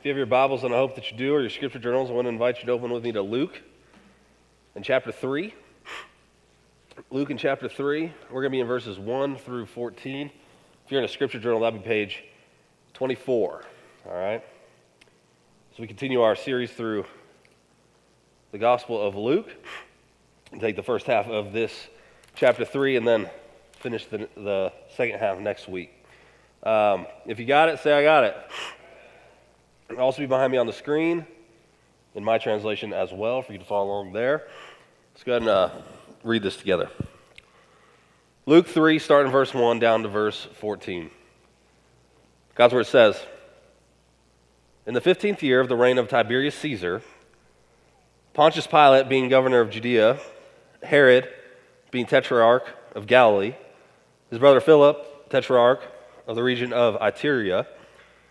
If you have your Bibles, and I hope that you do, or your scripture journals, I want to invite you to open with me to Luke in chapter 3. Luke in chapter 3, we're going to be in verses 1 through 14. If you're in a scripture journal, that'll be page 24. All right? So we continue our series through the Gospel of Luke. and take the first half of this chapter 3 and then finish the, the second half next week. Um, if you got it, say, I got it. It'll also be behind me on the screen in my translation as well for you to follow along there. Let's go ahead and uh, read this together. Luke 3, starting verse 1 down to verse 14. God's word says In the 15th year of the reign of Tiberius Caesar, Pontius Pilate being governor of Judea, Herod being tetrarch of Galilee, his brother Philip, tetrarch of the region of Iturea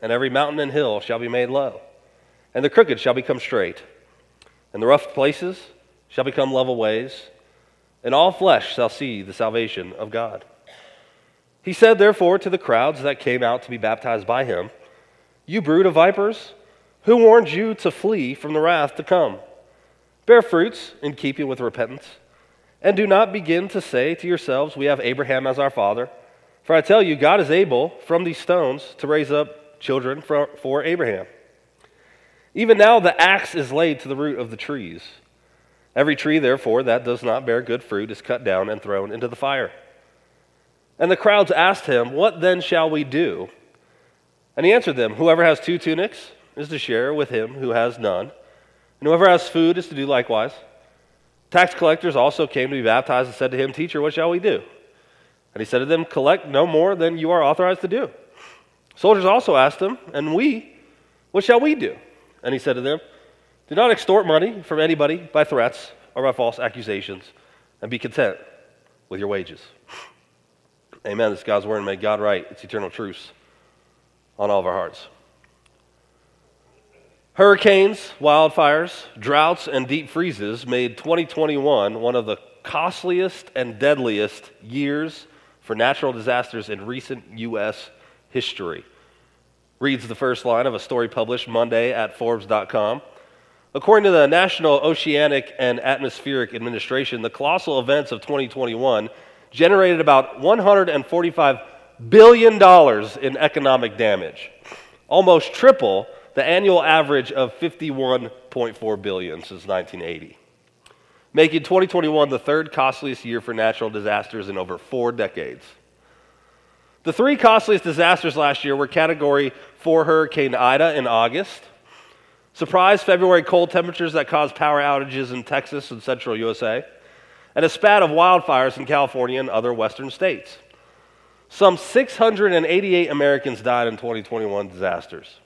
and every mountain and hill shall be made low, and the crooked shall become straight, and the rough places shall become level ways, and all flesh shall see the salvation of God. He said, therefore, to the crowds that came out to be baptized by him, You brood of vipers, who warned you to flee from the wrath to come? Bear fruits in keeping with repentance, and do not begin to say to yourselves, We have Abraham as our father. For I tell you, God is able from these stones to raise up children for, for Abraham. Even now, the axe is laid to the root of the trees. Every tree, therefore, that does not bear good fruit is cut down and thrown into the fire. And the crowds asked him, What then shall we do? And he answered them, Whoever has two tunics is to share with him who has none, and whoever has food is to do likewise. Tax collectors also came to be baptized and said to him, Teacher, what shall we do? And he said to them, Collect no more than you are authorized to do. Soldiers also asked him, And we, what shall we do? And he said to them, Do not extort money from anybody by threats or by false accusations, and be content with your wages. Amen. This is God's word, may God write its eternal truths on all of our hearts. Hurricanes, wildfires, droughts, and deep freezes made 2021 one of the costliest and deadliest years for natural disasters in recent U.S. history. Reads the first line of a story published Monday at Forbes.com. According to the National Oceanic and Atmospheric Administration, the colossal events of 2021 generated about $145 billion in economic damage, almost triple the annual average of 51.4 billion since 1980 making 2021 the third costliest year for natural disasters in over four decades. The three costliest disasters last year were Category 4 Hurricane Ida in August, surprise February cold temperatures that caused power outages in Texas and central USA, and a spat of wildfires in California and other western states. Some 688 Americans died in 2021 disasters,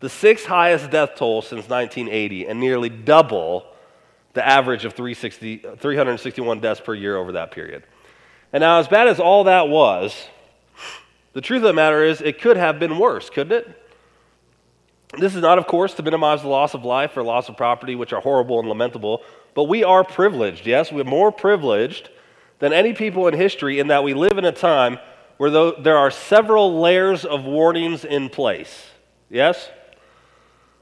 the sixth highest death toll since 1980, and nearly double the average of 361 deaths per year over that period. And now, as bad as all that was, the truth of the matter is it could have been worse, couldn't it? This is not, of course, to minimize the loss of life or loss of property, which are horrible and lamentable, but we are privileged. Yes, we're more privileged than any people in history in that we live in a time where there are several layers of warnings in place. Yes?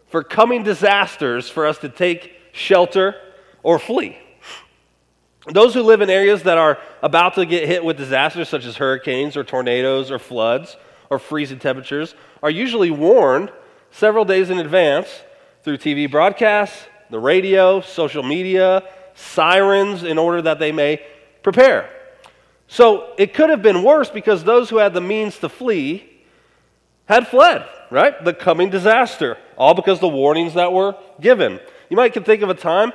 For coming disasters, for us to take shelter or flee. Those who live in areas that are about to get hit with disasters such as hurricanes or tornadoes or floods or freezing temperatures are usually warned several days in advance through TV broadcasts, the radio, social media, sirens in order that they may prepare. So it could have been worse because those who had the means to flee had fled, right? The coming disaster, all because the warnings that were given. You might can think of a time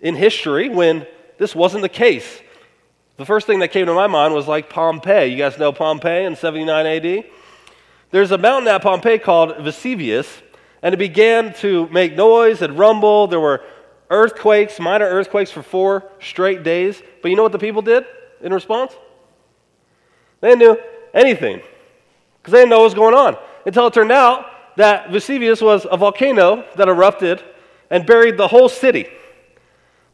in history when this wasn't the case. The first thing that came to my mind was like Pompeii. You guys know Pompeii in 79 AD? There's a mountain at Pompeii called Vesuvius, And it began to make noise and rumble. There were earthquakes, minor earthquakes for four straight days. But you know what the people did in response? They didn't do anything because they didn't know what was going on until it turned out that Vesuvius was a volcano that erupted and buried the whole city,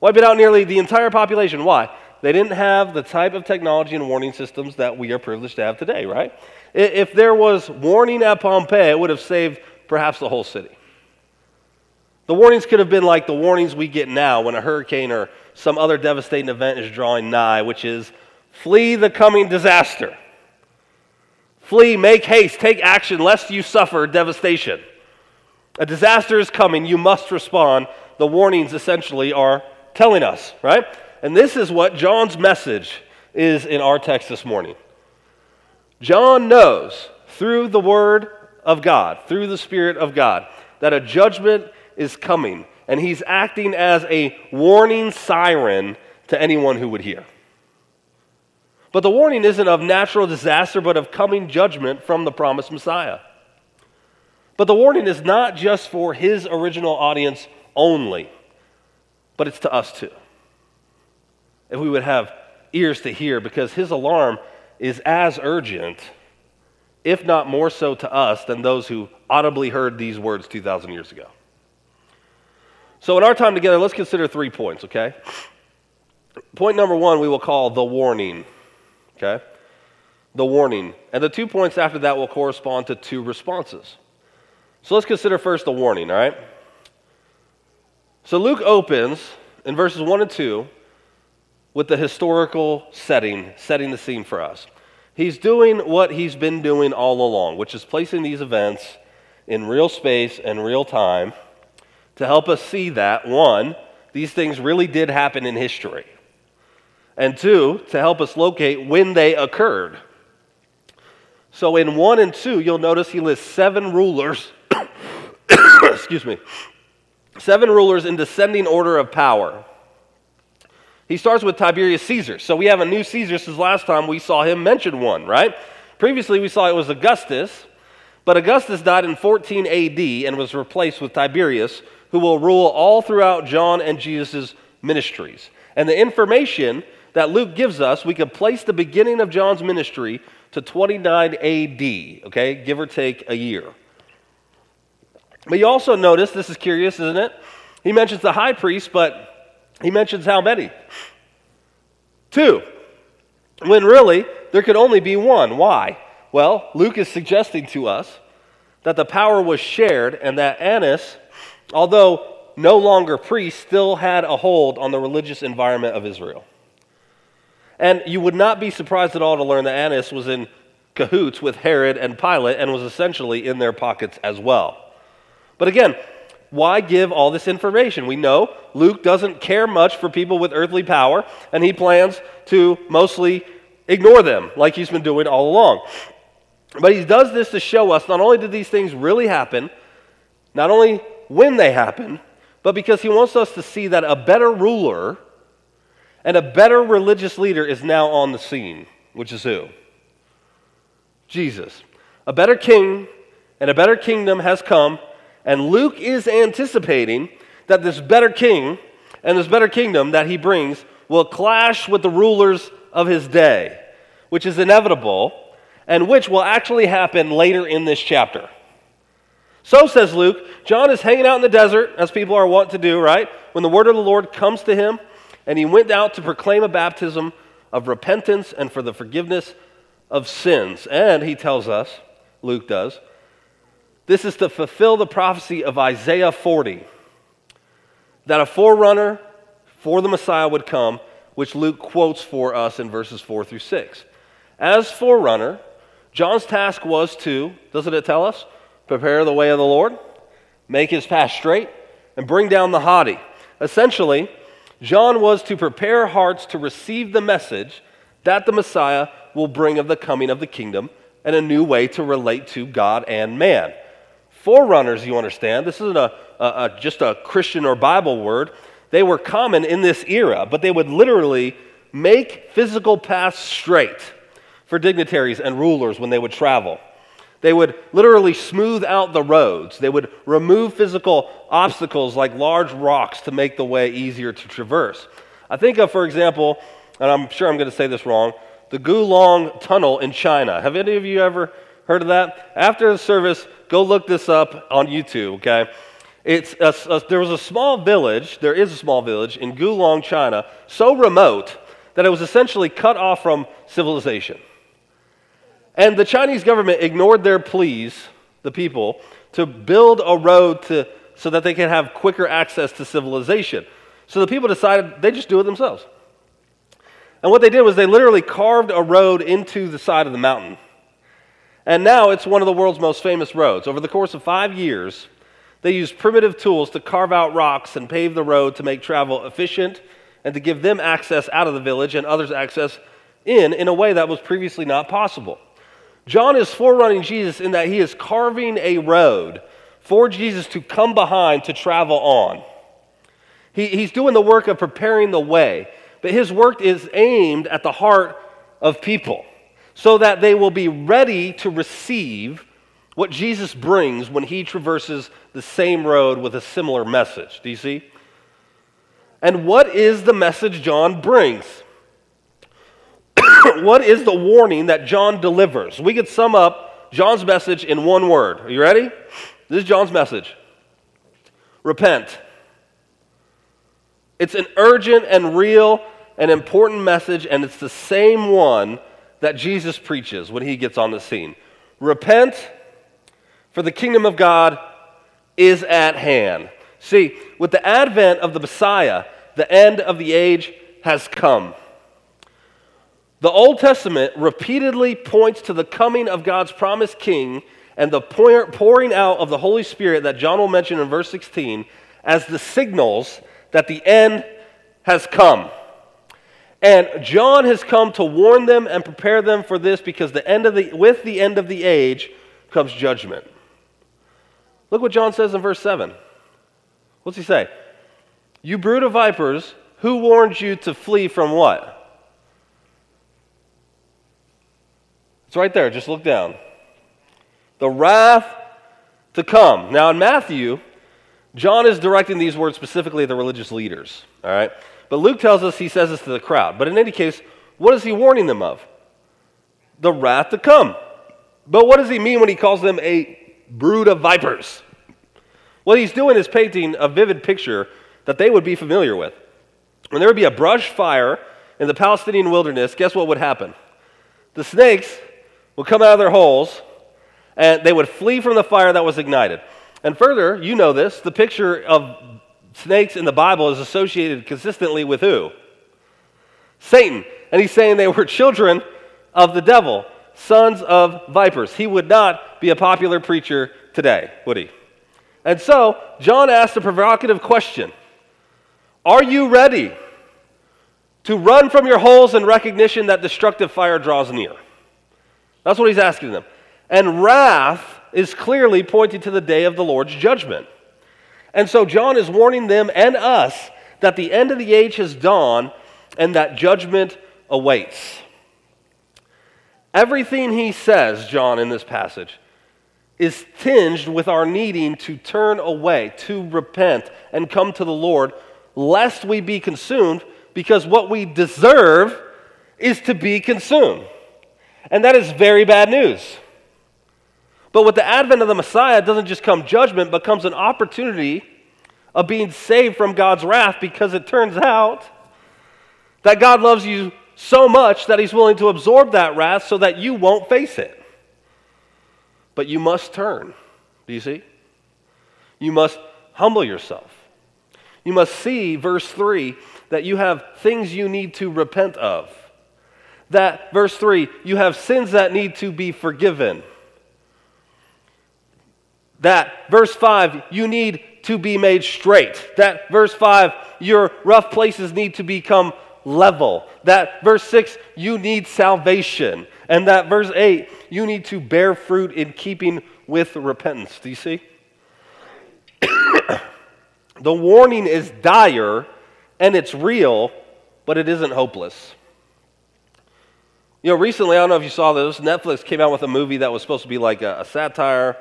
wiping out nearly the entire population. Why? They didn't have the type of technology and warning systems that we are privileged to have today, right? If there was warning at Pompeii, it would have saved perhaps the whole city. The warnings could have been like the warnings we get now when a hurricane or some other devastating event is drawing nigh, which is flee the coming disaster. Flee, make haste, take action, lest you suffer devastation. A disaster is coming, you must respond. The warnings essentially are telling us, right? And this is what John's message is in our text this morning. John knows through the Word of God, through the Spirit of God, that a judgment is coming, and he's acting as a warning siren to anyone who would hear. But the warning isn't of natural disaster, but of coming judgment from the promised Messiah. But the warning is not just for his original audience only, but it's to us too. If we would have ears to hear, because his alarm is as urgent, if not more so to us, than those who audibly heard these words 2,000 years ago. So, in our time together, let's consider three points, okay? Point number one, we will call the warning okay? The warning. And the two points after that will correspond to two responses. So let's consider first the warning, all right? So Luke opens in verses 1 and 2 with the historical setting, setting the scene for us. He's doing what he's been doing all along, which is placing these events in real space and real time to help us see that, one, these things really did happen in history and two, to help us locate when they occurred. So in 1 and 2, you'll notice he lists seven rulers, excuse me, seven rulers in descending order of power. He starts with Tiberius Caesar. So we have a new Caesar since last time we saw him mention one, right? Previously we saw it was Augustus, but Augustus died in 14 AD and was replaced with Tiberius, who will rule all throughout John and Jesus' ministries. And the information that Luke gives us, we could place the beginning of John's ministry to 29 AD, okay, give or take a year. But you also notice, this is curious, isn't it? He mentions the high priest, but he mentions how many? Two. When really, there could only be one. Why? Well, Luke is suggesting to us that the power was shared and that Annas, although no longer priest, still had a hold on the religious environment of Israel. And you would not be surprised at all to learn that Annas was in cahoots with Herod and Pilate and was essentially in their pockets as well. But again, why give all this information? We know Luke doesn't care much for people with earthly power, and he plans to mostly ignore them, like he's been doing all along. But he does this to show us not only did these things really happen, not only when they happened, but because he wants us to see that a better ruler and a better religious leader is now on the scene, which is who? Jesus. A better king and a better kingdom has come, and Luke is anticipating that this better king and this better kingdom that he brings will clash with the rulers of his day, which is inevitable and which will actually happen later in this chapter. So says Luke, John is hanging out in the desert, as people are wont to do, right? When the word of the Lord comes to him, and he went out to proclaim a baptism of repentance and for the forgiveness of sins. And he tells us, Luke does, this is to fulfill the prophecy of Isaiah 40 that a forerunner for the Messiah would come, which Luke quotes for us in verses 4 through 6. As forerunner, John's task was to, doesn't it tell us, prepare the way of the Lord, make his path straight, and bring down the haughty. Essentially, John was to prepare hearts to receive the message that the Messiah will bring of the coming of the kingdom and a new way to relate to God and man. Forerunners, you understand, this isn't a, a, a, just a Christian or Bible word. They were common in this era, but they would literally make physical paths straight for dignitaries and rulers when they would travel. They would literally smooth out the roads. They would remove physical obstacles like large rocks to make the way easier to traverse. I think of, for example, and I'm sure I'm going to say this wrong, the Gulong Tunnel in China. Have any of you ever heard of that? After the service, go look this up on YouTube, okay? It's a, a, there was a small village, there is a small village in Gulong, China, so remote that it was essentially cut off from civilization. And the Chinese government ignored their pleas, the people, to build a road to, so that they could have quicker access to civilization. So the people decided they just do it themselves. And what they did was they literally carved a road into the side of the mountain. And now it's one of the world's most famous roads. Over the course of five years, they used primitive tools to carve out rocks and pave the road to make travel efficient and to give them access out of the village and others access in in a way that was previously not possible. John is forerunning Jesus in that he is carving a road for Jesus to come behind to travel on. He, he's doing the work of preparing the way, but his work is aimed at the heart of people so that they will be ready to receive what Jesus brings when he traverses the same road with a similar message. Do you see? And what is the message John brings? what is the warning that John delivers? We could sum up John's message in one word. Are you ready? This is John's message Repent. It's an urgent and real and important message, and it's the same one that Jesus preaches when he gets on the scene. Repent, for the kingdom of God is at hand. See, with the advent of the Messiah, the end of the age has come. The Old Testament repeatedly points to the coming of God's promised king and the pouring out of the Holy Spirit that John will mention in verse 16 as the signals that the end has come. And John has come to warn them and prepare them for this because the end of the, with the end of the age comes judgment. Look what John says in verse 7. What's he say? You brood of vipers, who warned you to flee from what? It's right there. Just look down. The wrath to come. Now, in Matthew, John is directing these words specifically at the religious leaders. All right? But Luke tells us he says this to the crowd. But in any case, what is he warning them of? The wrath to come. But what does he mean when he calls them a brood of vipers? What he's doing is painting a vivid picture that they would be familiar with. When there would be a brush fire in the Palestinian wilderness, guess what would happen? The snakes would come out of their holes and they would flee from the fire that was ignited. And further, you know this, the picture of snakes in the Bible is associated consistently with who? Satan. And he's saying they were children of the devil, sons of vipers. He would not be a popular preacher today, would he? And so, John asked a provocative question Are you ready to run from your holes in recognition that destructive fire draws near? That's what he's asking them. And wrath is clearly pointing to the day of the Lord's judgment. And so John is warning them and us that the end of the age has dawned and that judgment awaits. Everything he says, John, in this passage, is tinged with our needing to turn away, to repent, and come to the Lord, lest we be consumed, because what we deserve is to be consumed. And that is very bad news. But with the advent of the Messiah, doesn't just come judgment, but comes an opportunity of being saved from God's wrath because it turns out that God loves you so much that he's willing to absorb that wrath so that you won't face it. But you must turn. Do you see? You must humble yourself. You must see, verse 3, that you have things you need to repent of that, verse 3, you have sins that need to be forgiven. That, verse 5, you need to be made straight. That, verse 5, your rough places need to become level. That, verse 6, you need salvation. And that, verse 8, you need to bear fruit in keeping with repentance. Do you see? the warning is dire and it's real, but it isn't hopeless. You know, recently, I don't know if you saw this, Netflix came out with a movie that was supposed to be like a, a satire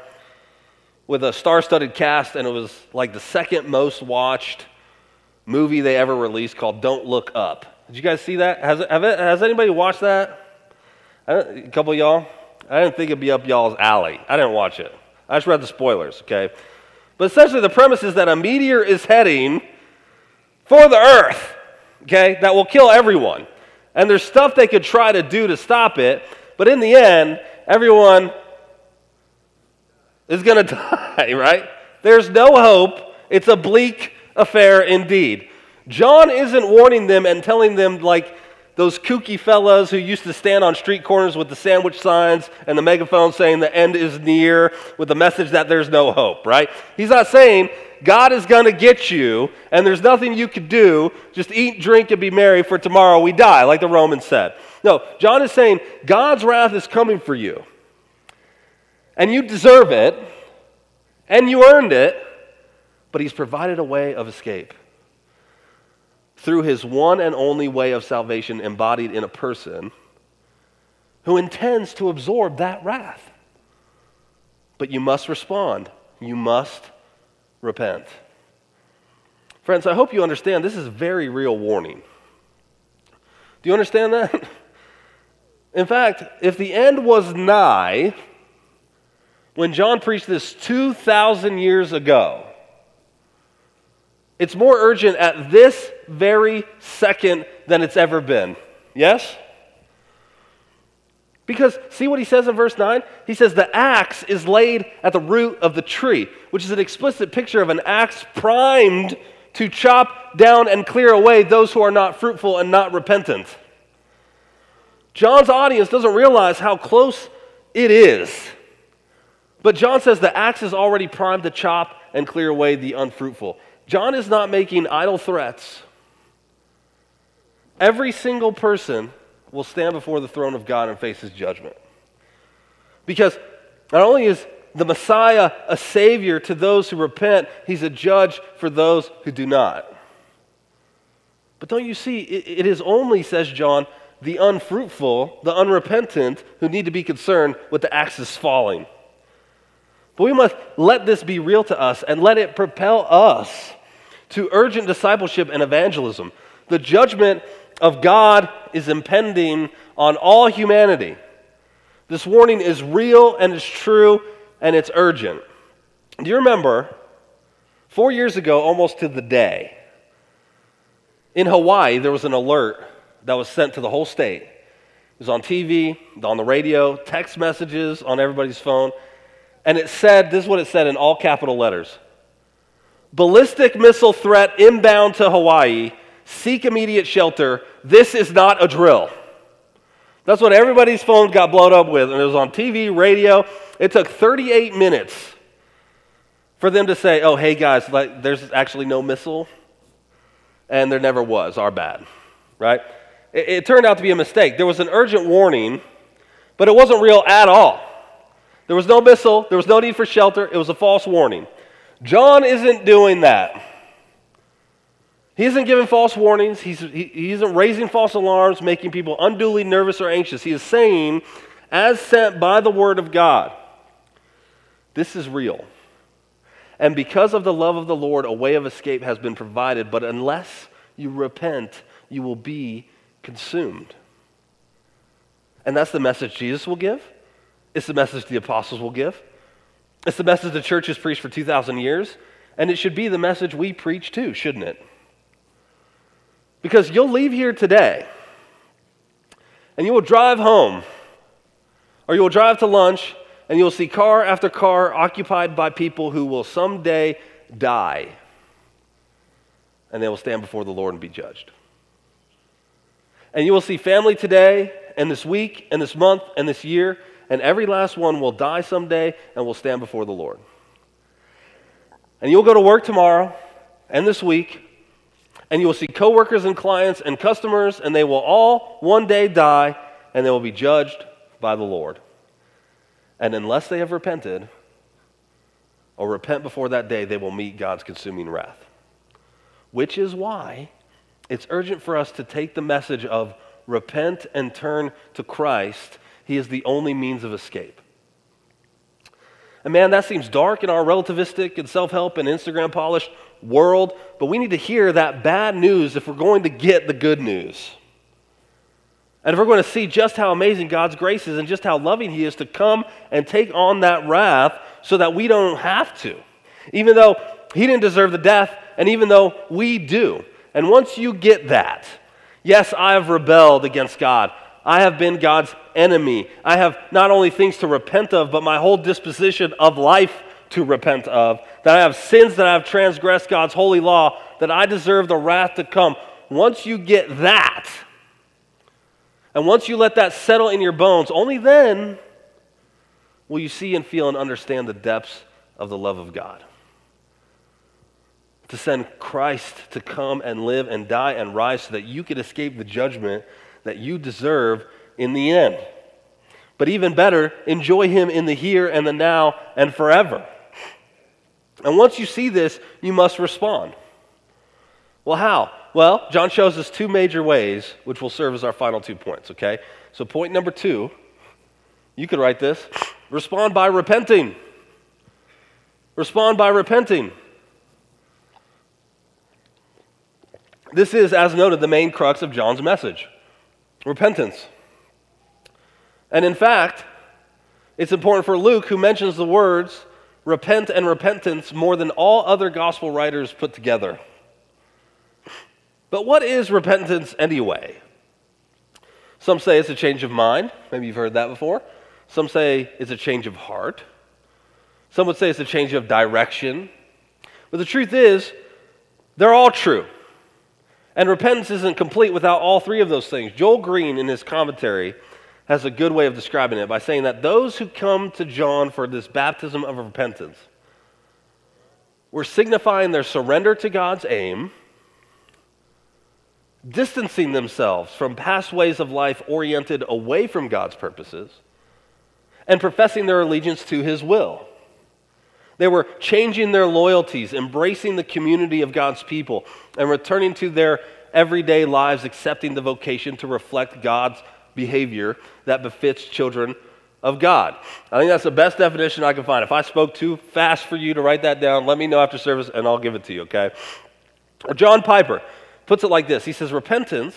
with a star studded cast, and it was like the second most watched movie they ever released called Don't Look Up. Did you guys see that? Has, it, has anybody watched that? A couple y'all? I didn't think it'd be up y'all's alley. I didn't watch it. I just read the spoilers, okay? But essentially, the premise is that a meteor is heading for the earth, okay, that will kill everyone. And there's stuff they could try to do to stop it, but in the end, everyone is going to die, right? There's no hope. It's a bleak affair indeed. John isn't warning them and telling them, like those kooky fellows who used to stand on street corners with the sandwich signs and the megaphone saying the end is near with the message that there's no hope, right? He's not saying God is going to get you and there's nothing you could do. Just eat, drink, and be merry, for tomorrow we die, like the Romans said. No, John is saying God's wrath is coming for you. And you deserve it, and you earned it, but He's provided a way of escape through His one and only way of salvation embodied in a person who intends to absorb that wrath. But you must respond, you must repent. Friends, I hope you understand this is a very real warning. Do you understand that? In fact, if the end was nigh, when John preached this 2,000 years ago, it's more urgent at this very second than it's ever been. Yes? Because see what he says in verse 9? He says, The axe is laid at the root of the tree, which is an explicit picture of an axe primed to chop down and clear away those who are not fruitful and not repentant. John's audience doesn't realize how close it is. But John says the axe is already primed to chop and clear away the unfruitful. John is not making idle threats. Every single person will stand before the throne of God and face his judgment. Because not only is the Messiah a savior to those who repent, he's a judge for those who do not. But don't you see, it is only, says John, the unfruitful, the unrepentant, who need to be concerned with the axes falling. But we must let this be real to us and let it propel us to urgent discipleship and evangelism. The judgment of God is impending on all humanity. This warning is real and it's true and it's urgent. Do you remember four years ago, almost to the day, in Hawaii, there was an alert that was sent to the whole state. It was on TV, on the radio, text messages on everybody's phone. And it said this is what it said in all capital letters Ballistic missile threat inbound to Hawaii. Seek immediate shelter. This is not a drill. That's what everybody's phone got blown up with. And it was on TV, radio. It took 38 minutes for them to say, oh, hey guys, like, there's actually no missile. And there never was. Our bad. Right? It, it turned out to be a mistake. There was an urgent warning, but it wasn't real at all. There was no missile, there was no need for shelter. It was a false warning. John isn't doing that. He isn't giving false warnings. He's, he, he isn't raising false alarms, making people unduly nervous or anxious. He is saying, as sent by the Word of God, this is real. And because of the love of the Lord, a way of escape has been provided. But unless you repent, you will be consumed. And that's the message Jesus will give. It's the message the apostles will give. It's the message the church has preached for 2,000 years. And it should be the message we preach too, shouldn't it? Because you'll leave here today and you will drive home or you will drive to lunch and you will see car after car occupied by people who will someday die and they will stand before the Lord and be judged. And you will see family today and this week and this month and this year, and every last one will die someday and will stand before the Lord. And you'll go to work tomorrow and this week and you will see coworkers and clients and customers, and they will all one day die, and they will be judged by the Lord. And unless they have repented or repent before that day, they will meet God's consuming wrath. Which is why it's urgent for us to take the message of repent and turn to Christ, He is the only means of escape. And man, that seems dark in our relativistic and self help and Instagram polished world, but we need to hear that bad news if we're going to get the good news. And if we're going to see just how amazing God's grace is and just how loving He is to come and take on that wrath so that we don't have to, even though He didn't deserve the death, and even though we do. And once you get that, yes, I have rebelled against God. I have been God's enemy. I have not only things to repent of, but my whole disposition of life to repent of. That I have sins that I have transgressed God's holy law, that I deserve the wrath to come. Once you get that, and once you let that settle in your bones, only then will you see and feel and understand the depths of the love of God. To send Christ to come and live and die and rise so that you could escape the judgment that you deserve in the end. But even better, enjoy Him in the here and the now and forever. And once you see this, you must respond. Well, how? Well, John shows us two major ways, which will serve as our final two points, okay? So, point number two, you could write this respond by repenting. Respond by repenting. This is, as noted, the main crux of John's message repentance. And in fact, it's important for Luke, who mentions the words repent and repentance more than all other gospel writers put together. But what is repentance anyway? Some say it's a change of mind. Maybe you've heard that before. Some say it's a change of heart. Some would say it's a change of direction. But the truth is, they're all true. And repentance isn't complete without all three of those things. Joel Green, in his commentary, has a good way of describing it by saying that those who come to John for this baptism of repentance were signifying their surrender to God's aim distancing themselves from past ways of life oriented away from God's purposes, and professing their allegiance to His will. They were changing their loyalties, embracing the community of God's people, and returning to their everyday lives, accepting the vocation to reflect God's behavior that befits children of God. I think that's the best definition I can find. If I spoke too fast for you to write that down, let me know after service and I'll give it to you, okay? John Piper puts it like this He says, Repentance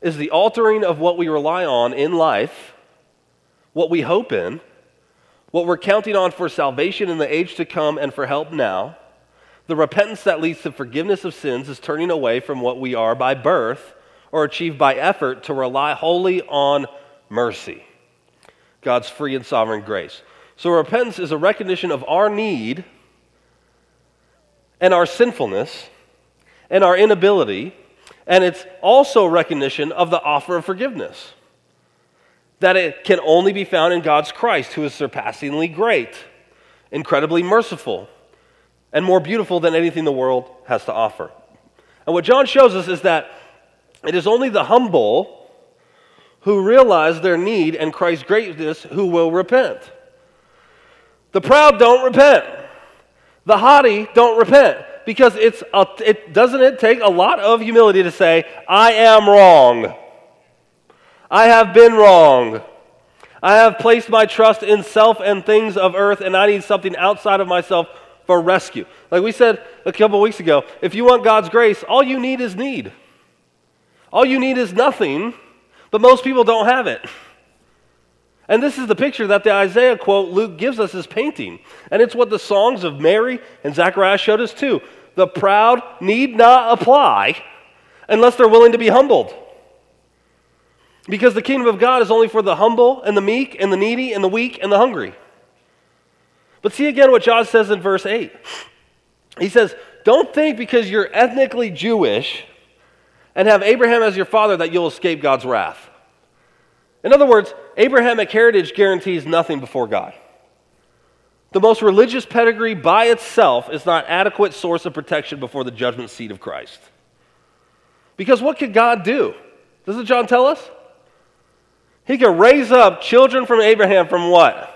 is the altering of what we rely on in life, what we hope in, what we're counting on for salvation in the age to come and for help now. The repentance that leads to forgiveness of sins is turning away from what we are by birth or achieved by effort to rely wholly on mercy, God's free and sovereign grace. So, repentance is a recognition of our need and our sinfulness and our inability, and it's also recognition of the offer of forgiveness. That it can only be found in God's Christ, who is surpassingly great, incredibly merciful, and more beautiful than anything the world has to offer. And what John shows us is that it is only the humble who realize their need and Christ's greatness who will repent. The proud don't repent. The haughty don't repent because it's a, it doesn't it take a lot of humility to say, I am wrong. I have been wrong. I have placed my trust in self and things of earth, and I need something outside of myself for rescue. Like we said a couple weeks ago, if you want God's grace, all you need is need. All you need is nothing, but most people don't have it. And this is the picture that the Isaiah quote Luke gives us as painting. And it's what the songs of Mary and Zechariah showed us too. The proud need not apply unless they're willing to be humbled. Because the kingdom of God is only for the humble and the meek and the needy and the weak and the hungry. But see again what John says in verse 8. He says, Don't think because you're ethnically Jewish and have Abraham as your father that you'll escape God's wrath. In other words, Abrahamic heritage guarantees nothing before God. The most religious pedigree by itself is not adequate source of protection before the judgment seat of Christ. Because what could God do? Doesn't John tell us? He could raise up children from Abraham from what?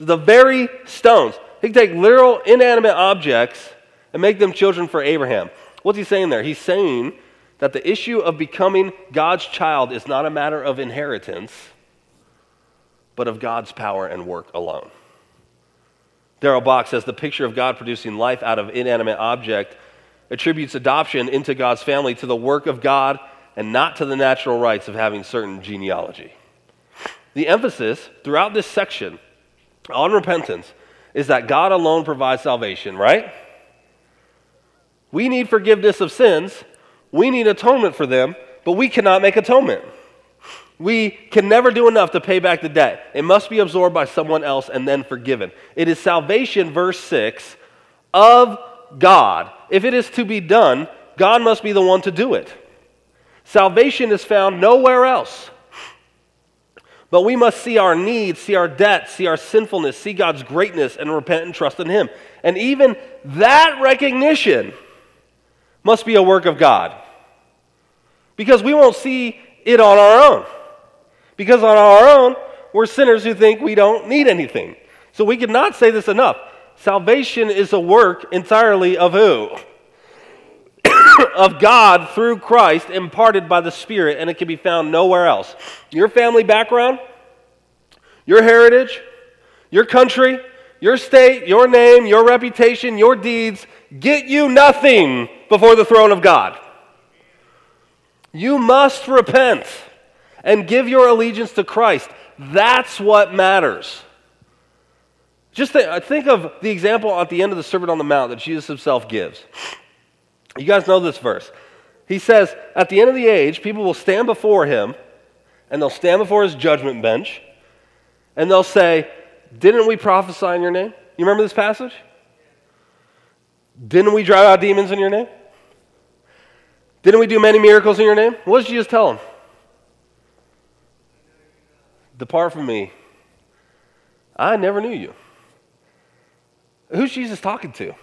The very stones. He could take literal inanimate objects and make them children for Abraham. What's he saying there? He's saying that the issue of becoming God's child is not a matter of inheritance, but of God's power and work alone. Darrell Bock says the picture of God producing life out of inanimate object attributes adoption into God's family to the work of God and not to the natural rights of having certain genealogy. The emphasis throughout this section on repentance is that God alone provides salvation, right? We need forgiveness of sins, we need atonement for them, but we cannot make atonement. We can never do enough to pay back the debt. It must be absorbed by someone else and then forgiven. It is salvation, verse 6, of God. If it is to be done, God must be the one to do it. Salvation is found nowhere else. But we must see our needs, see our debt, see our sinfulness, see God's greatness, and repent and trust in Him. And even that recognition must be a work of God. Because we won't see it on our own. Because on our own, we're sinners who think we don't need anything. So we cannot say this enough. Salvation is a work entirely of who? of God through Christ imparted by the Spirit, and it can be found nowhere else. Your family background, your heritage, your country, your state, your name, your reputation, your deeds get you nothing before the throne of God. You must repent and give your allegiance to Christ. That's what matters. Just think, think of the example at the end of the Sermon on the Mount that Jesus himself gives. You guys know this verse. He says, At the end of the age, people will stand before him, and they'll stand before his judgment bench, and they'll say, Didn't we prophesy in your name? You remember this passage? Didn't we drive out demons in your name? Didn't we do many miracles in your name? What did Jesus tell them? Depart from me. I never knew you. Who's Jesus talking to?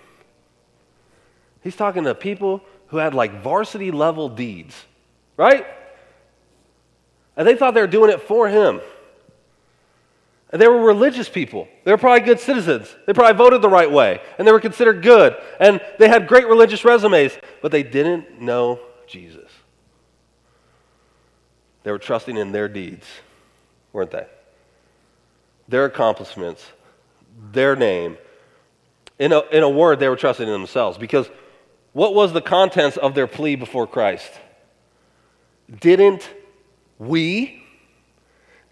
He's talking to people who had like varsity level deeds, right? And they thought they were doing it for him. And they were religious people. They were probably good citizens. They probably voted the right way. And they were considered good. And they had great religious resumes. But they didn't know Jesus. They were trusting in their deeds, weren't they? Their accomplishments, their name. In a, in a word, they were trusting in themselves. Because what was the contents of their plea before Christ? Didn't we?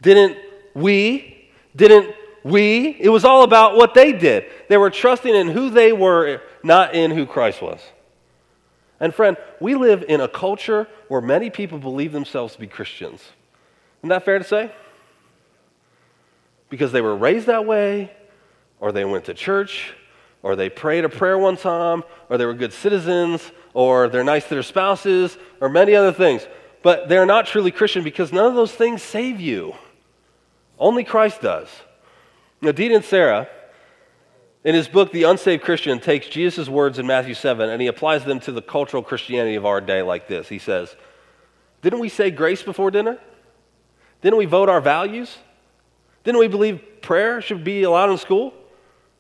Didn't we? Didn't we? It was all about what they did. They were trusting in who they were, not in who Christ was. And friend, we live in a culture where many people believe themselves to be Christians. Isn't that fair to say? Because they were raised that way, or they went to church, or they prayed a prayer one time, or they were good citizens, or they're nice to their spouses, or many other things. But they're not truly Christian because none of those things save you. Only Christ does. Now, Dean Inserra, in his book, The Unsaved Christian, takes Jesus' words in Matthew 7 and he applies them to the cultural Christianity of our day like this. He says, Didn't we say grace before dinner? Didn't we vote our values? Didn't we believe prayer should be allowed in school?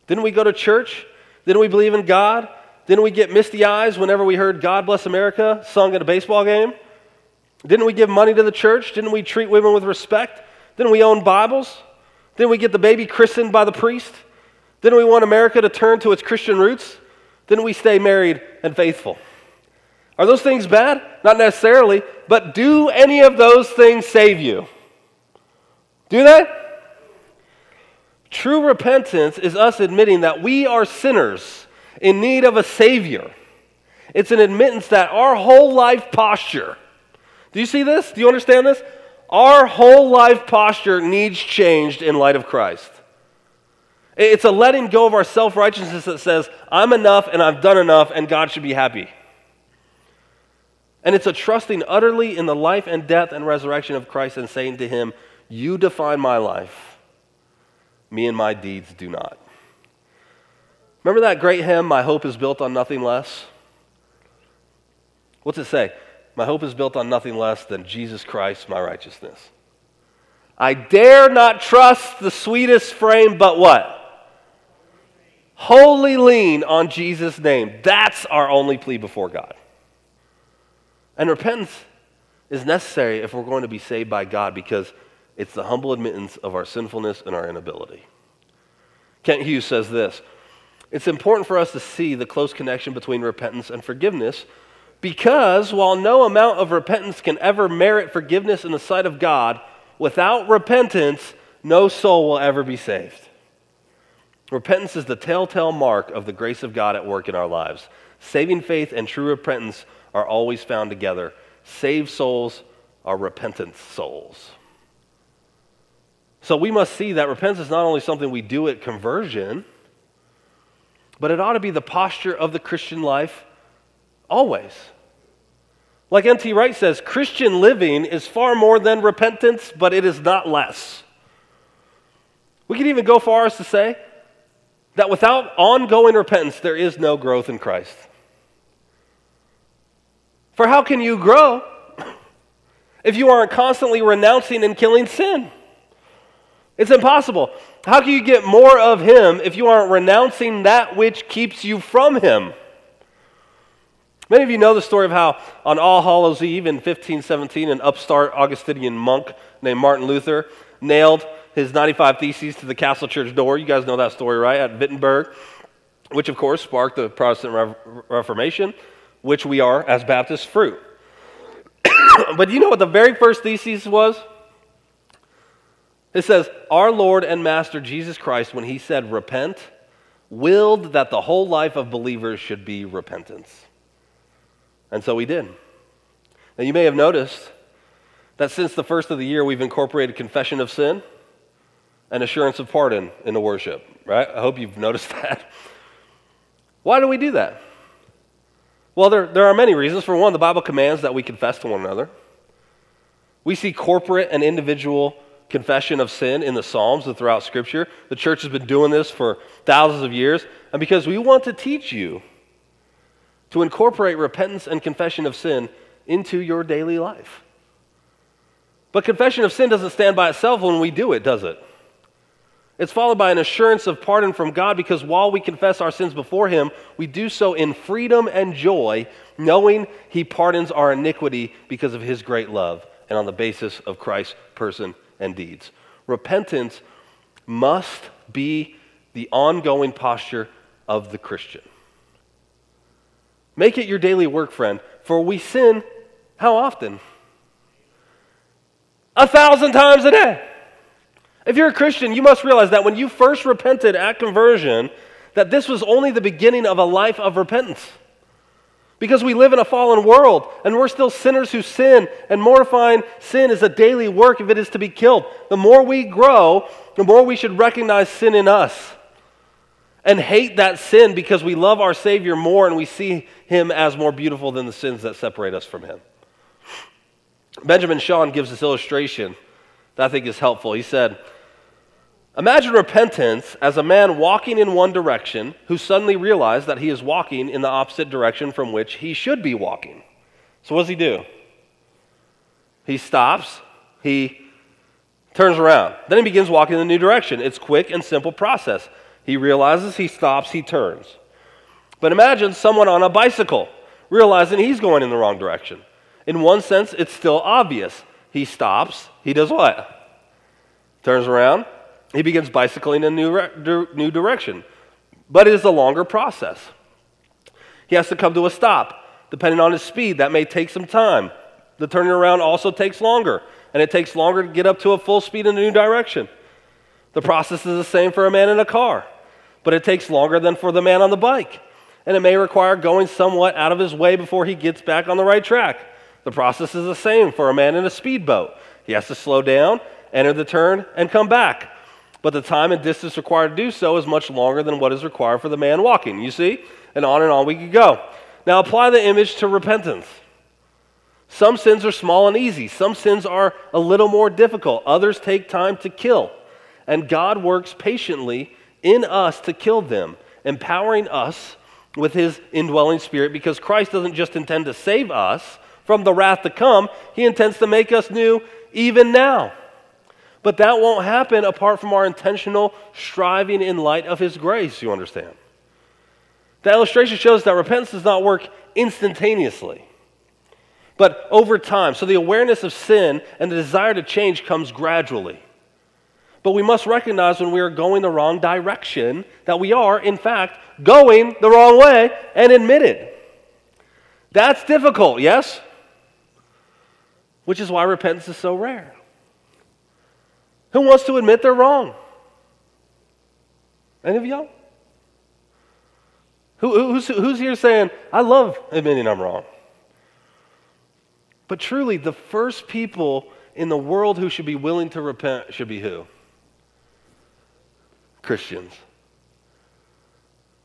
Didn't we go to church? Didn't we believe in God? Didn't we get misty eyes whenever we heard God Bless America sung at a baseball game? Didn't we give money to the church? Didn't we treat women with respect? Didn't we own Bibles? Didn't we get the baby christened by the priest? Didn't we want America to turn to its Christian roots? Didn't we stay married and faithful? Are those things bad? Not necessarily, but do any of those things save you? Do they? True repentance is us admitting that we are sinners in need of a Savior. It's an admittance that our whole life posture, do you see this? Do you understand this? Our whole life posture needs changed in light of Christ. It's a letting go of our self righteousness that says, I'm enough and I've done enough and God should be happy. And it's a trusting utterly in the life and death and resurrection of Christ and saying to Him, You define my life. Me and my deeds do not. Remember that great hymn, My Hope is Built on Nothing Less? What's it say? My hope is built on nothing less than Jesus Christ, my righteousness. I dare not trust the sweetest frame, but what? Wholly lean on Jesus' name. That's our only plea before God. And repentance is necessary if we're going to be saved by God because it's the humble admittance of our sinfulness and our inability. Kent Hughes says this It's important for us to see the close connection between repentance and forgiveness because while no amount of repentance can ever merit forgiveness in the sight of God, without repentance, no soul will ever be saved. Repentance is the telltale mark of the grace of God at work in our lives. Saving faith and true repentance are always found together. Saved souls are repentant souls. So we must see that repentance is not only something we do at conversion, but it ought to be the posture of the Christian life always. Like N.T. Wright says, Christian living is far more than repentance, but it is not less. We could even go far as to say that without ongoing repentance, there is no growth in Christ. For how can you grow if you aren't constantly renouncing and killing sin? It's impossible. How can you get more of Him if you aren't renouncing that which keeps you from Him? Many of you know the story of how on All Hallows Eve in 1517, an upstart Augustinian monk named Martin Luther nailed his 95 Theses to the castle church door. You guys know that story, right? At Wittenberg, which of course sparked the Protestant Re- Reformation, which we are as Baptists fruit. but do you know what the very first thesis was? It says, Our Lord and Master Jesus Christ, when he said, Repent, willed that the whole life of believers should be repentance. And so we did. Now, you may have noticed that since the first of the year, we've incorporated confession of sin and assurance of pardon in the worship, right? I hope you've noticed that. Why do we do that? Well, there, there are many reasons. For one, the Bible commands that we confess to one another. We see corporate and individual confession of sin in the Psalms and throughout Scripture. The church has been doing this for thousands of years. And because we want to teach you to incorporate repentance and confession of sin into your daily life. But confession of sin doesn't stand by itself when we do it, does it? It's followed by an assurance of pardon from God because while we confess our sins before Him, we do so in freedom and joy, knowing He pardons our iniquity because of His great love and on the basis of Christ's person and deeds. Repentance must be the ongoing posture of the Christian. Make it your daily work, friend, for we sin how often? A thousand times a day. If you're a Christian, you must realize that when you first repented at conversion, that this was only the beginning of a life of repentance. Because we live in a fallen world and we're still sinners who sin, and mortifying sin is a daily work if it is to be killed. The more we grow, the more we should recognize sin in us and hate that sin because we love our Savior more and we see Him as more beautiful than the sins that separate us from Him. Benjamin Shawn gives this illustration that I think is helpful. He said, Imagine repentance as a man walking in one direction who suddenly realized that he is walking in the opposite direction from which he should be walking. So, what does he do? He stops, he turns around. Then he begins walking in a new direction. It's quick and simple process. He realizes, he stops, he turns. But imagine someone on a bicycle realizing he's going in the wrong direction. In one sense, it's still obvious. He stops, he does what? Turns around, he begins bicycling in a new, new direction. But it is a longer process. He has to come to a stop. Depending on his speed, that may take some time. The turning around also takes longer, and it takes longer to get up to a full speed in a new direction. The process is the same for a man in a car, but it takes longer than for the man on the bike. And it may require going somewhat out of his way before he gets back on the right track. The process is the same for a man in a speedboat. He has to slow down, enter the turn, and come back but the time and distance required to do so is much longer than what is required for the man walking. You see? And on and on we could go. Now apply the image to repentance. Some sins are small and easy, some sins are a little more difficult, others take time to kill. And God works patiently in us to kill them, empowering us with his indwelling spirit because Christ doesn't just intend to save us from the wrath to come, he intends to make us new even now. But that won't happen apart from our intentional striving in light of His grace, you understand? The illustration shows that repentance does not work instantaneously. but over time. So the awareness of sin and the desire to change comes gradually. But we must recognize when we are going the wrong direction that we are, in fact, going the wrong way and admit it. That's difficult, yes? Which is why repentance is so rare. Who wants to admit they're wrong? Any of y'all? Who, who's, who's here saying, I love admitting I'm wrong? But truly, the first people in the world who should be willing to repent should be who? Christians.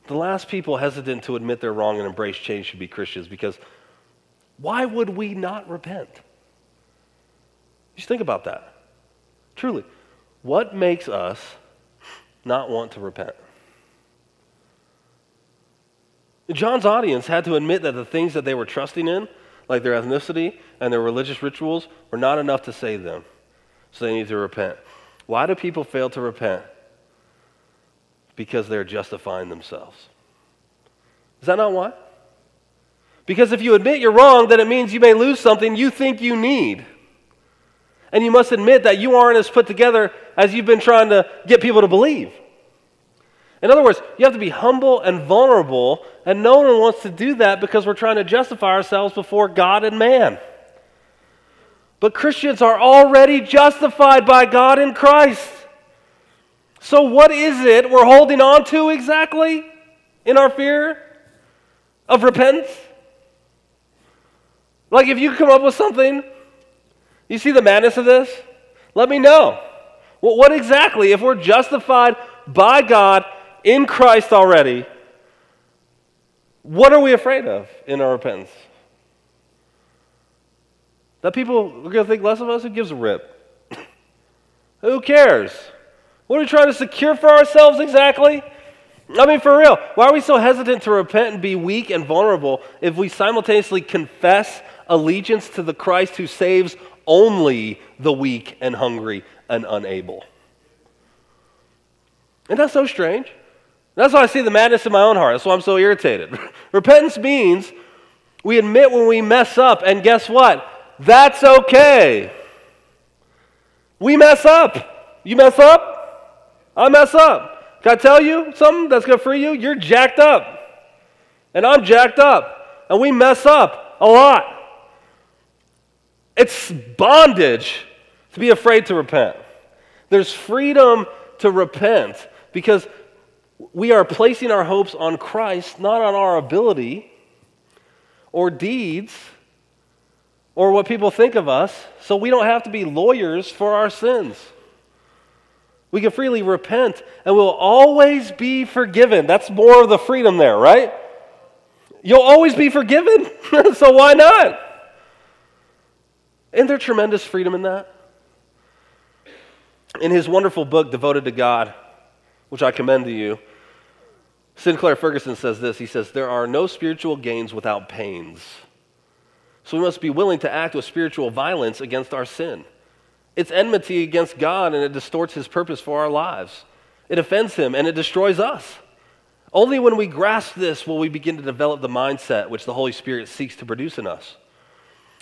The last people hesitant to admit they're wrong and embrace change should be Christians because why would we not repent? Just think about that. Truly, what makes us not want to repent? John's audience had to admit that the things that they were trusting in, like their ethnicity and their religious rituals, were not enough to save them. So they need to repent. Why do people fail to repent? Because they're justifying themselves. Is that not why? Because if you admit you're wrong, then it means you may lose something you think you need. And you must admit that you aren't as put together as you've been trying to get people to believe. In other words, you have to be humble and vulnerable, and no one wants to do that because we're trying to justify ourselves before God and man. But Christians are already justified by God in Christ. So, what is it we're holding on to exactly in our fear of repentance? Like, if you come up with something, you see the madness of this? Let me know. Well, what exactly, if we're justified by God in Christ already, what are we afraid of in our repentance? That people are going to think less of us? Who gives a rip? Who cares? What are we trying to secure for ourselves exactly? I mean, for real, why are we so hesitant to repent and be weak and vulnerable if we simultaneously confess allegiance to the Christ who saves only the weak and hungry and unable? Isn't that so strange? That's why I see the madness in my own heart. That's why I'm so irritated. Repentance means we admit when we mess up, and guess what? That's okay. We mess up. You mess up? I mess up. Can I tell you something that's good for you? You're jacked up. And I'm jacked up. And we mess up a lot. It's bondage to be afraid to repent. There's freedom to repent because we are placing our hopes on Christ, not on our ability or deeds or what people think of us, so we don't have to be lawyers for our sins. We can freely repent and we'll always be forgiven. That's more of the freedom there, right? You'll always be forgiven, so why not? Isn't there tremendous freedom in that? In his wonderful book, Devoted to God, which I commend to you, Sinclair Ferguson says this He says, There are no spiritual gains without pains. So we must be willing to act with spiritual violence against our sin. It's enmity against God and it distorts his purpose for our lives. It offends him and it destroys us. Only when we grasp this will we begin to develop the mindset which the Holy Spirit seeks to produce in us.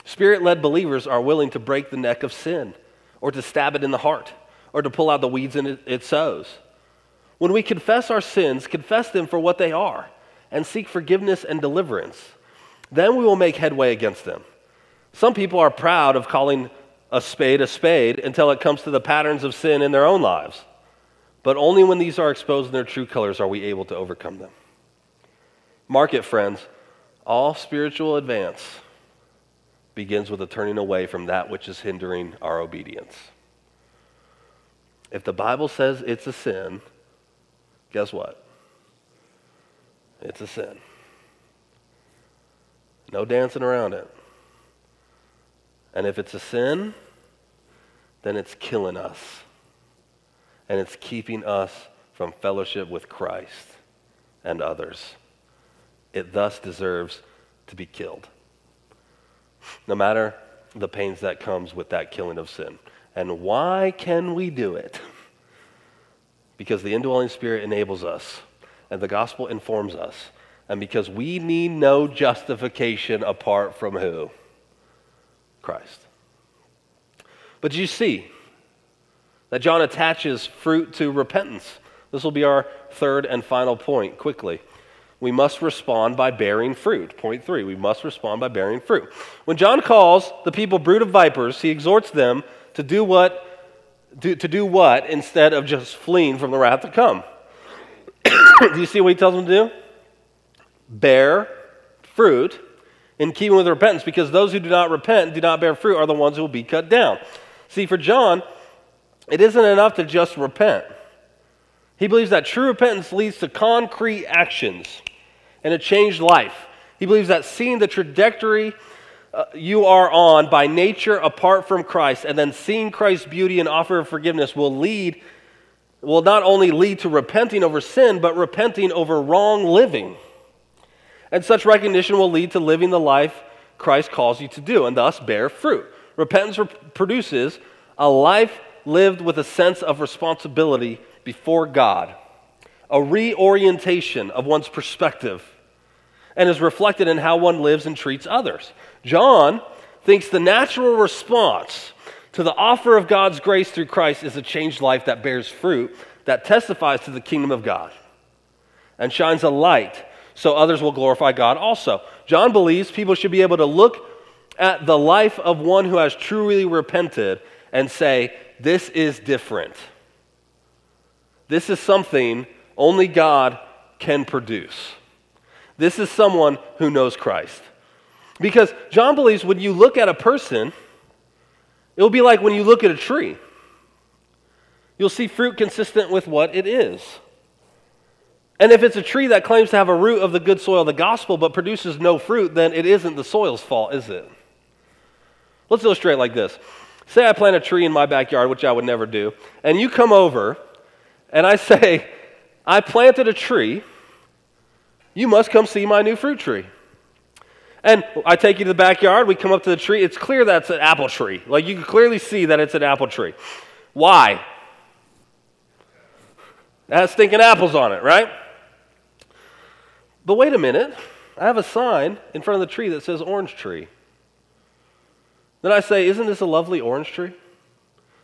Spirit led believers are willing to break the neck of sin, or to stab it in the heart, or to pull out the weeds in it sows. When we confess our sins, confess them for what they are, and seek forgiveness and deliverance then we will make headway against them. Some people are proud of calling a spade a spade until it comes to the patterns of sin in their own lives. But only when these are exposed in their true colors are we able to overcome them. Mark it, friends. All spiritual advance begins with a turning away from that which is hindering our obedience. If the Bible says it's a sin, guess what? It's a sin. No dancing around it. And if it's a sin, then it's killing us. And it's keeping us from fellowship with Christ and others. It thus deserves to be killed. No matter the pains that comes with that killing of sin. And why can we do it? Because the indwelling spirit enables us and the gospel informs us and because we need no justification apart from who? Christ. But you see that John attaches fruit to repentance. This will be our third and final point quickly. We must respond by bearing fruit. Point three, we must respond by bearing fruit. When John calls the people brood of vipers, he exhorts them to do what to do what instead of just fleeing from the wrath to come. do you see what he tells them to do? Bear fruit in keeping with repentance, because those who do not repent and do not bear fruit are the ones who will be cut down. See, for John, it isn't enough to just repent. He believes that true repentance leads to concrete actions and a changed life. He believes that seeing the trajectory uh, you are on by nature apart from Christ and then seeing Christ's beauty and offer of forgiveness will lead will not only lead to repenting over sin but repenting over wrong living. And such recognition will lead to living the life Christ calls you to do and thus bear fruit. Repentance re- produces a life lived with a sense of responsibility before God, a reorientation of one's perspective, and is reflected in how one lives and treats others. John thinks the natural response to the offer of God's grace through Christ is a changed life that bears fruit, that testifies to the kingdom of God, and shines a light so others will glorify God also. John believes people should be able to look at the life of one who has truly repented and say, This is different. This is something only God can produce. This is someone who knows Christ. Because John believes when you look at a person, it will be like when you look at a tree. You'll see fruit consistent with what it is. And if it's a tree that claims to have a root of the good soil of the gospel but produces no fruit, then it isn't the soil's fault, is it? Let's illustrate like this. Say I plant a tree in my backyard, which I would never do, and you come over and I say, I planted a tree, you must come see my new fruit tree. And I take you to the backyard, we come up to the tree, it's clear that's an apple tree. Like you can clearly see that it's an apple tree. Why? It has stinking apples on it, right? But wait a minute, I have a sign in front of the tree that says orange tree. Then I say, Isn't this a lovely orange tree?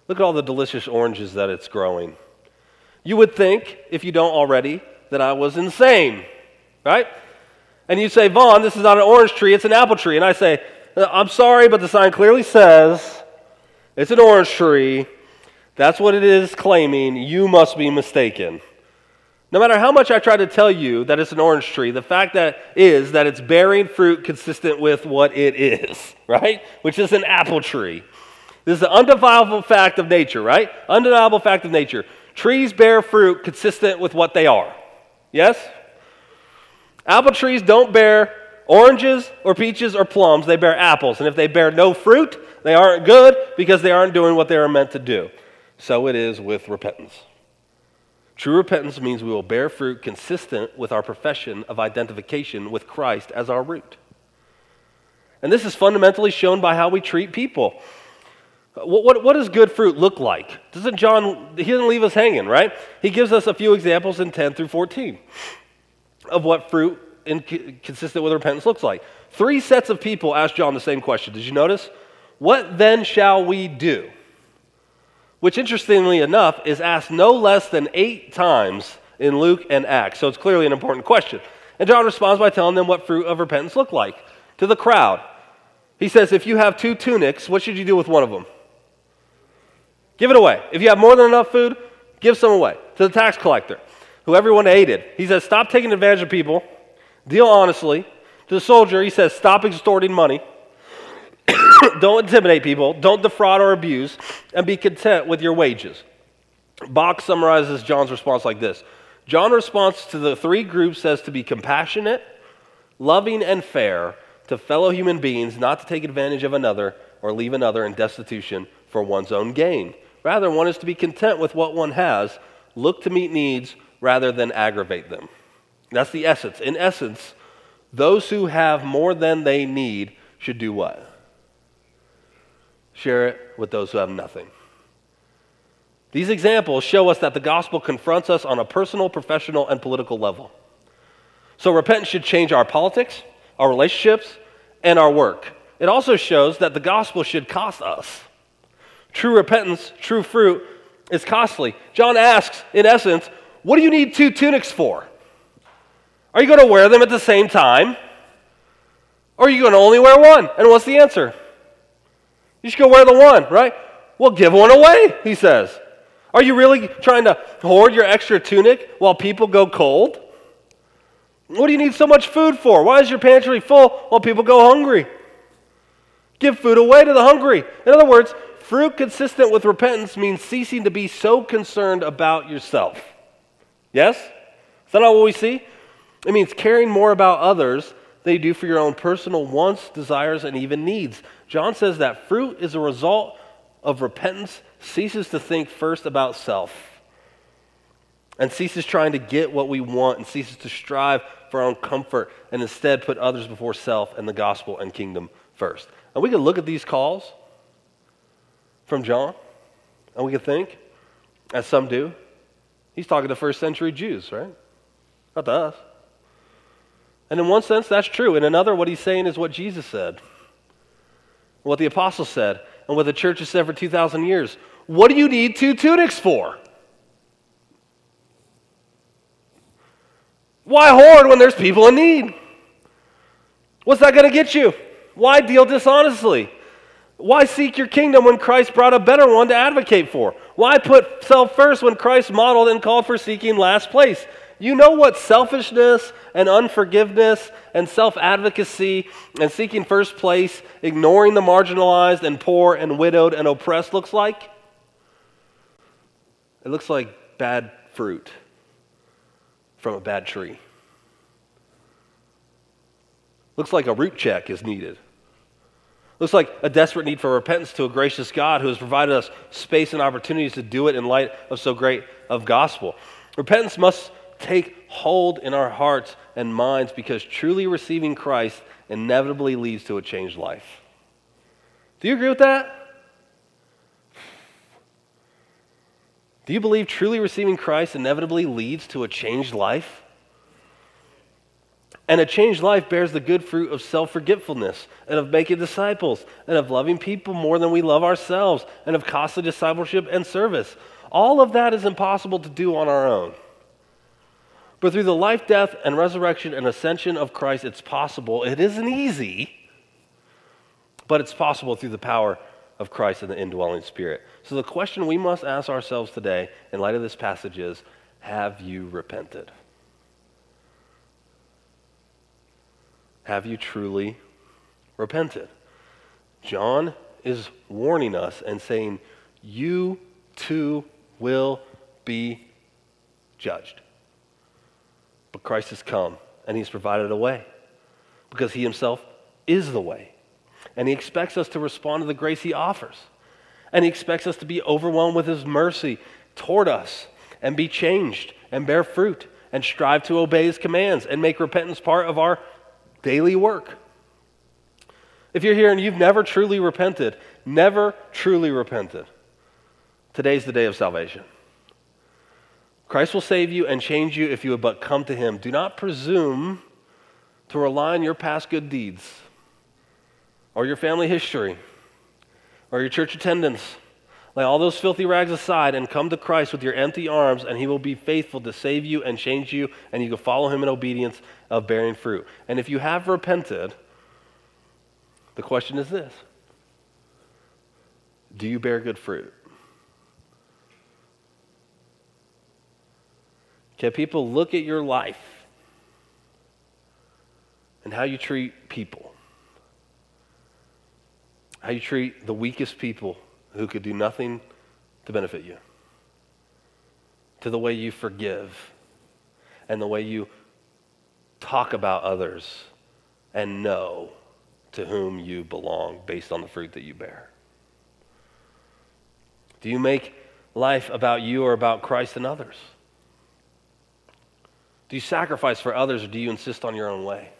Look at all the delicious oranges that it's growing. You would think, if you don't already, that I was insane, right? And you say, Vaughn, this is not an orange tree, it's an apple tree. And I say, uh, I'm sorry, but the sign clearly says it's an orange tree. That's what it is claiming. You must be mistaken. No matter how much I try to tell you that it's an orange tree, the fact that is that it's bearing fruit consistent with what it is, right? Which is an apple tree. This is an undeniable fact of nature, right? Undeniable fact of nature. Trees bear fruit consistent with what they are. Yes? Apple trees don't bear oranges or peaches or plums, they bear apples. And if they bear no fruit, they aren't good because they aren't doing what they are meant to do. So it is with repentance. True repentance means we will bear fruit consistent with our profession of identification with Christ as our root. And this is fundamentally shown by how we treat people. What, what, what, does good fruit look like? Doesn't John, he doesn't leave us hanging, right? He gives us a few examples in 10 through 14 of what fruit consistent with repentance looks like. Three sets of people asked John the same question. Did you notice? What then shall we do? Which, interestingly enough, is asked no less than eight times in Luke and Acts. So it's clearly an important question. And John responds by telling them what fruit of repentance looked like to the crowd. He says, If you have two tunics, what should you do with one of them? Give it away. If you have more than enough food, give some away to the tax collector, who everyone hated. He says, Stop taking advantage of people, deal honestly. To the soldier, he says, Stop extorting money. don't intimidate people, don't defraud or abuse, and be content with your wages. Bock summarizes John's response like this John's response to the three groups says to be compassionate, loving, and fair to fellow human beings, not to take advantage of another or leave another in destitution for one's own gain. Rather, one is to be content with what one has, look to meet needs rather than aggravate them. That's the essence. In essence, those who have more than they need should do what? Share it with those who have nothing. These examples show us that the gospel confronts us on a personal, professional, and political level. So repentance should change our politics, our relationships, and our work. it also shows that the gospel should cost us. True repentance, true fruit is costly. John asks, in essence, what do you need two tunics for? Are you going to wear them at the same time? Or are you going to only wear one? And what's the answer? You should go wear the one, right? Well, give one away, he says. Are you really trying to hoard your extra tunic while people go cold? What do you need so much food for? Why is your pantry full while people go hungry? Give food away to the hungry. In other words, fruit consistent with repentance means ceasing to be so concerned about yourself. Yes? Is that not what we see? It means caring more about others than you do for your own personal wants, desires, and even needs. John says that fruit is a result of repentance, ceases to think first about self, and ceases trying to get what we want, and ceases to strive for our own comfort, and instead put others before self and the gospel and kingdom first. And we can look at these calls from John, and we can think, as some do, he's talking to first century Jews, right? Not to us. And in one sense, that's true. In another, what he's saying is what Jesus said, what the apostles said, and what the church has said for 2,000 years. What do you need two tunics for? Why hoard when there's people in need? What's that going to get you? Why deal dishonestly? Why seek your kingdom when Christ brought a better one to advocate for? Why put self first when Christ modeled and called for seeking last place? You know what selfishness and unforgiveness and self advocacy and seeking first place, ignoring the marginalized and poor and widowed and oppressed looks like? It looks like bad fruit from a bad tree. Looks like a root check is needed. Looks like a desperate need for repentance to a gracious God who has provided us space and opportunities to do it in light of so great of gospel. Repentance must take hold in our hearts and minds because truly receiving Christ inevitably leads to a changed life. Do you agree with that? Do you believe truly receiving Christ inevitably leads to a changed life? And a changed life bears the good fruit of self forgetfulness and of making disciples and of loving people more than we love ourselves and of costly discipleship and service. All of that is impossible to do on our own. But through the life, death, and resurrection and ascension of Christ, it's possible. It isn't easy, but it's possible through the power of Christ and the indwelling Spirit. So the question we must ask ourselves today, in light of this passage, is Have you repented? Have you truly repented? John is warning us and saying, You too will be judged. But Christ has come and he's provided a way because he himself is the way. And he expects us to respond to the grace he offers. And he expects us to be overwhelmed with his mercy toward us and be changed and bear fruit and strive to obey his commands and make repentance part of our daily work. If you're here and you've never truly repented, never truly repented, today's the day of salvation. Christ will save you and change you if you would but come to him. Do not presume to rely on your past good deeds or your family history or your church attendance. Lay all those filthy rags aside and come to Christ with your empty arms, and He will be faithful to save you and change you, and you can follow Him in obedience of bearing fruit. And if you have repented, the question is this Do you bear good fruit? Can people look at your life and how you treat people? How you treat the weakest people who could do nothing to benefit you? To the way you forgive and the way you talk about others and know to whom you belong based on the fruit that you bear? Do you make life about you or about Christ and others? Do you sacrifice for others or do you insist on your own way?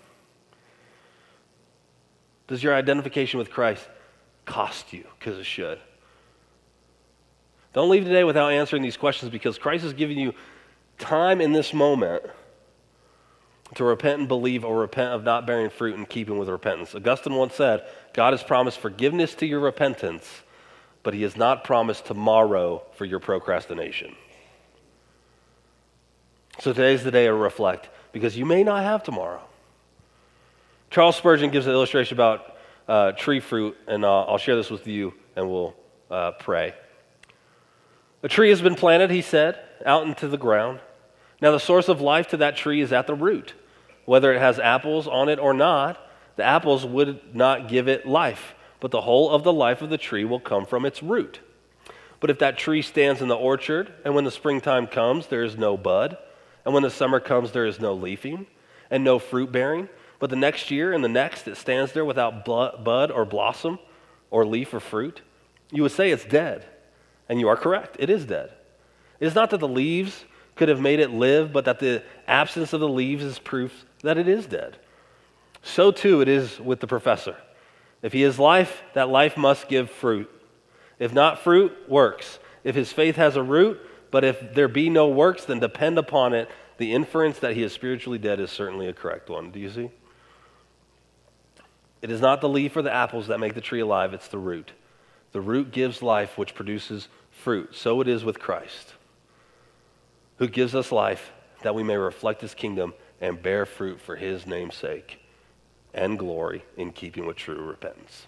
Does your identification with Christ cost you? Because it should. Don't leave today without answering these questions because Christ has given you time in this moment to repent and believe or repent of not bearing fruit in keeping with repentance. Augustine once said, God has promised forgiveness to your repentance, but he has not promised tomorrow for your procrastination. So today's the day to reflect because you may not have tomorrow. Charles Spurgeon gives an illustration about uh, tree fruit, and uh, I'll share this with you and we'll uh, pray. A tree has been planted, he said, out into the ground. Now, the source of life to that tree is at the root. Whether it has apples on it or not, the apples would not give it life, but the whole of the life of the tree will come from its root. But if that tree stands in the orchard, and when the springtime comes, there is no bud, and when the summer comes, there is no leafing, and no fruit bearing, but the next year and the next it stands there without bud or blossom or leaf or fruit, you would say it's dead. And you are correct, it is dead. It is not that the leaves could have made it live, but that the absence of the leaves is proof that it is dead. So too it is with the professor. If he is life, that life must give fruit. If not fruit, works. If his faith has a root, but if there be no works, then depend upon it. The inference that he is spiritually dead is certainly a correct one. Do you see? It is not the leaf or the apples that make the tree alive, it's the root. The root gives life, which produces fruit. So it is with Christ, who gives us life that we may reflect his kingdom and bear fruit for his name's sake and glory in keeping with true repentance.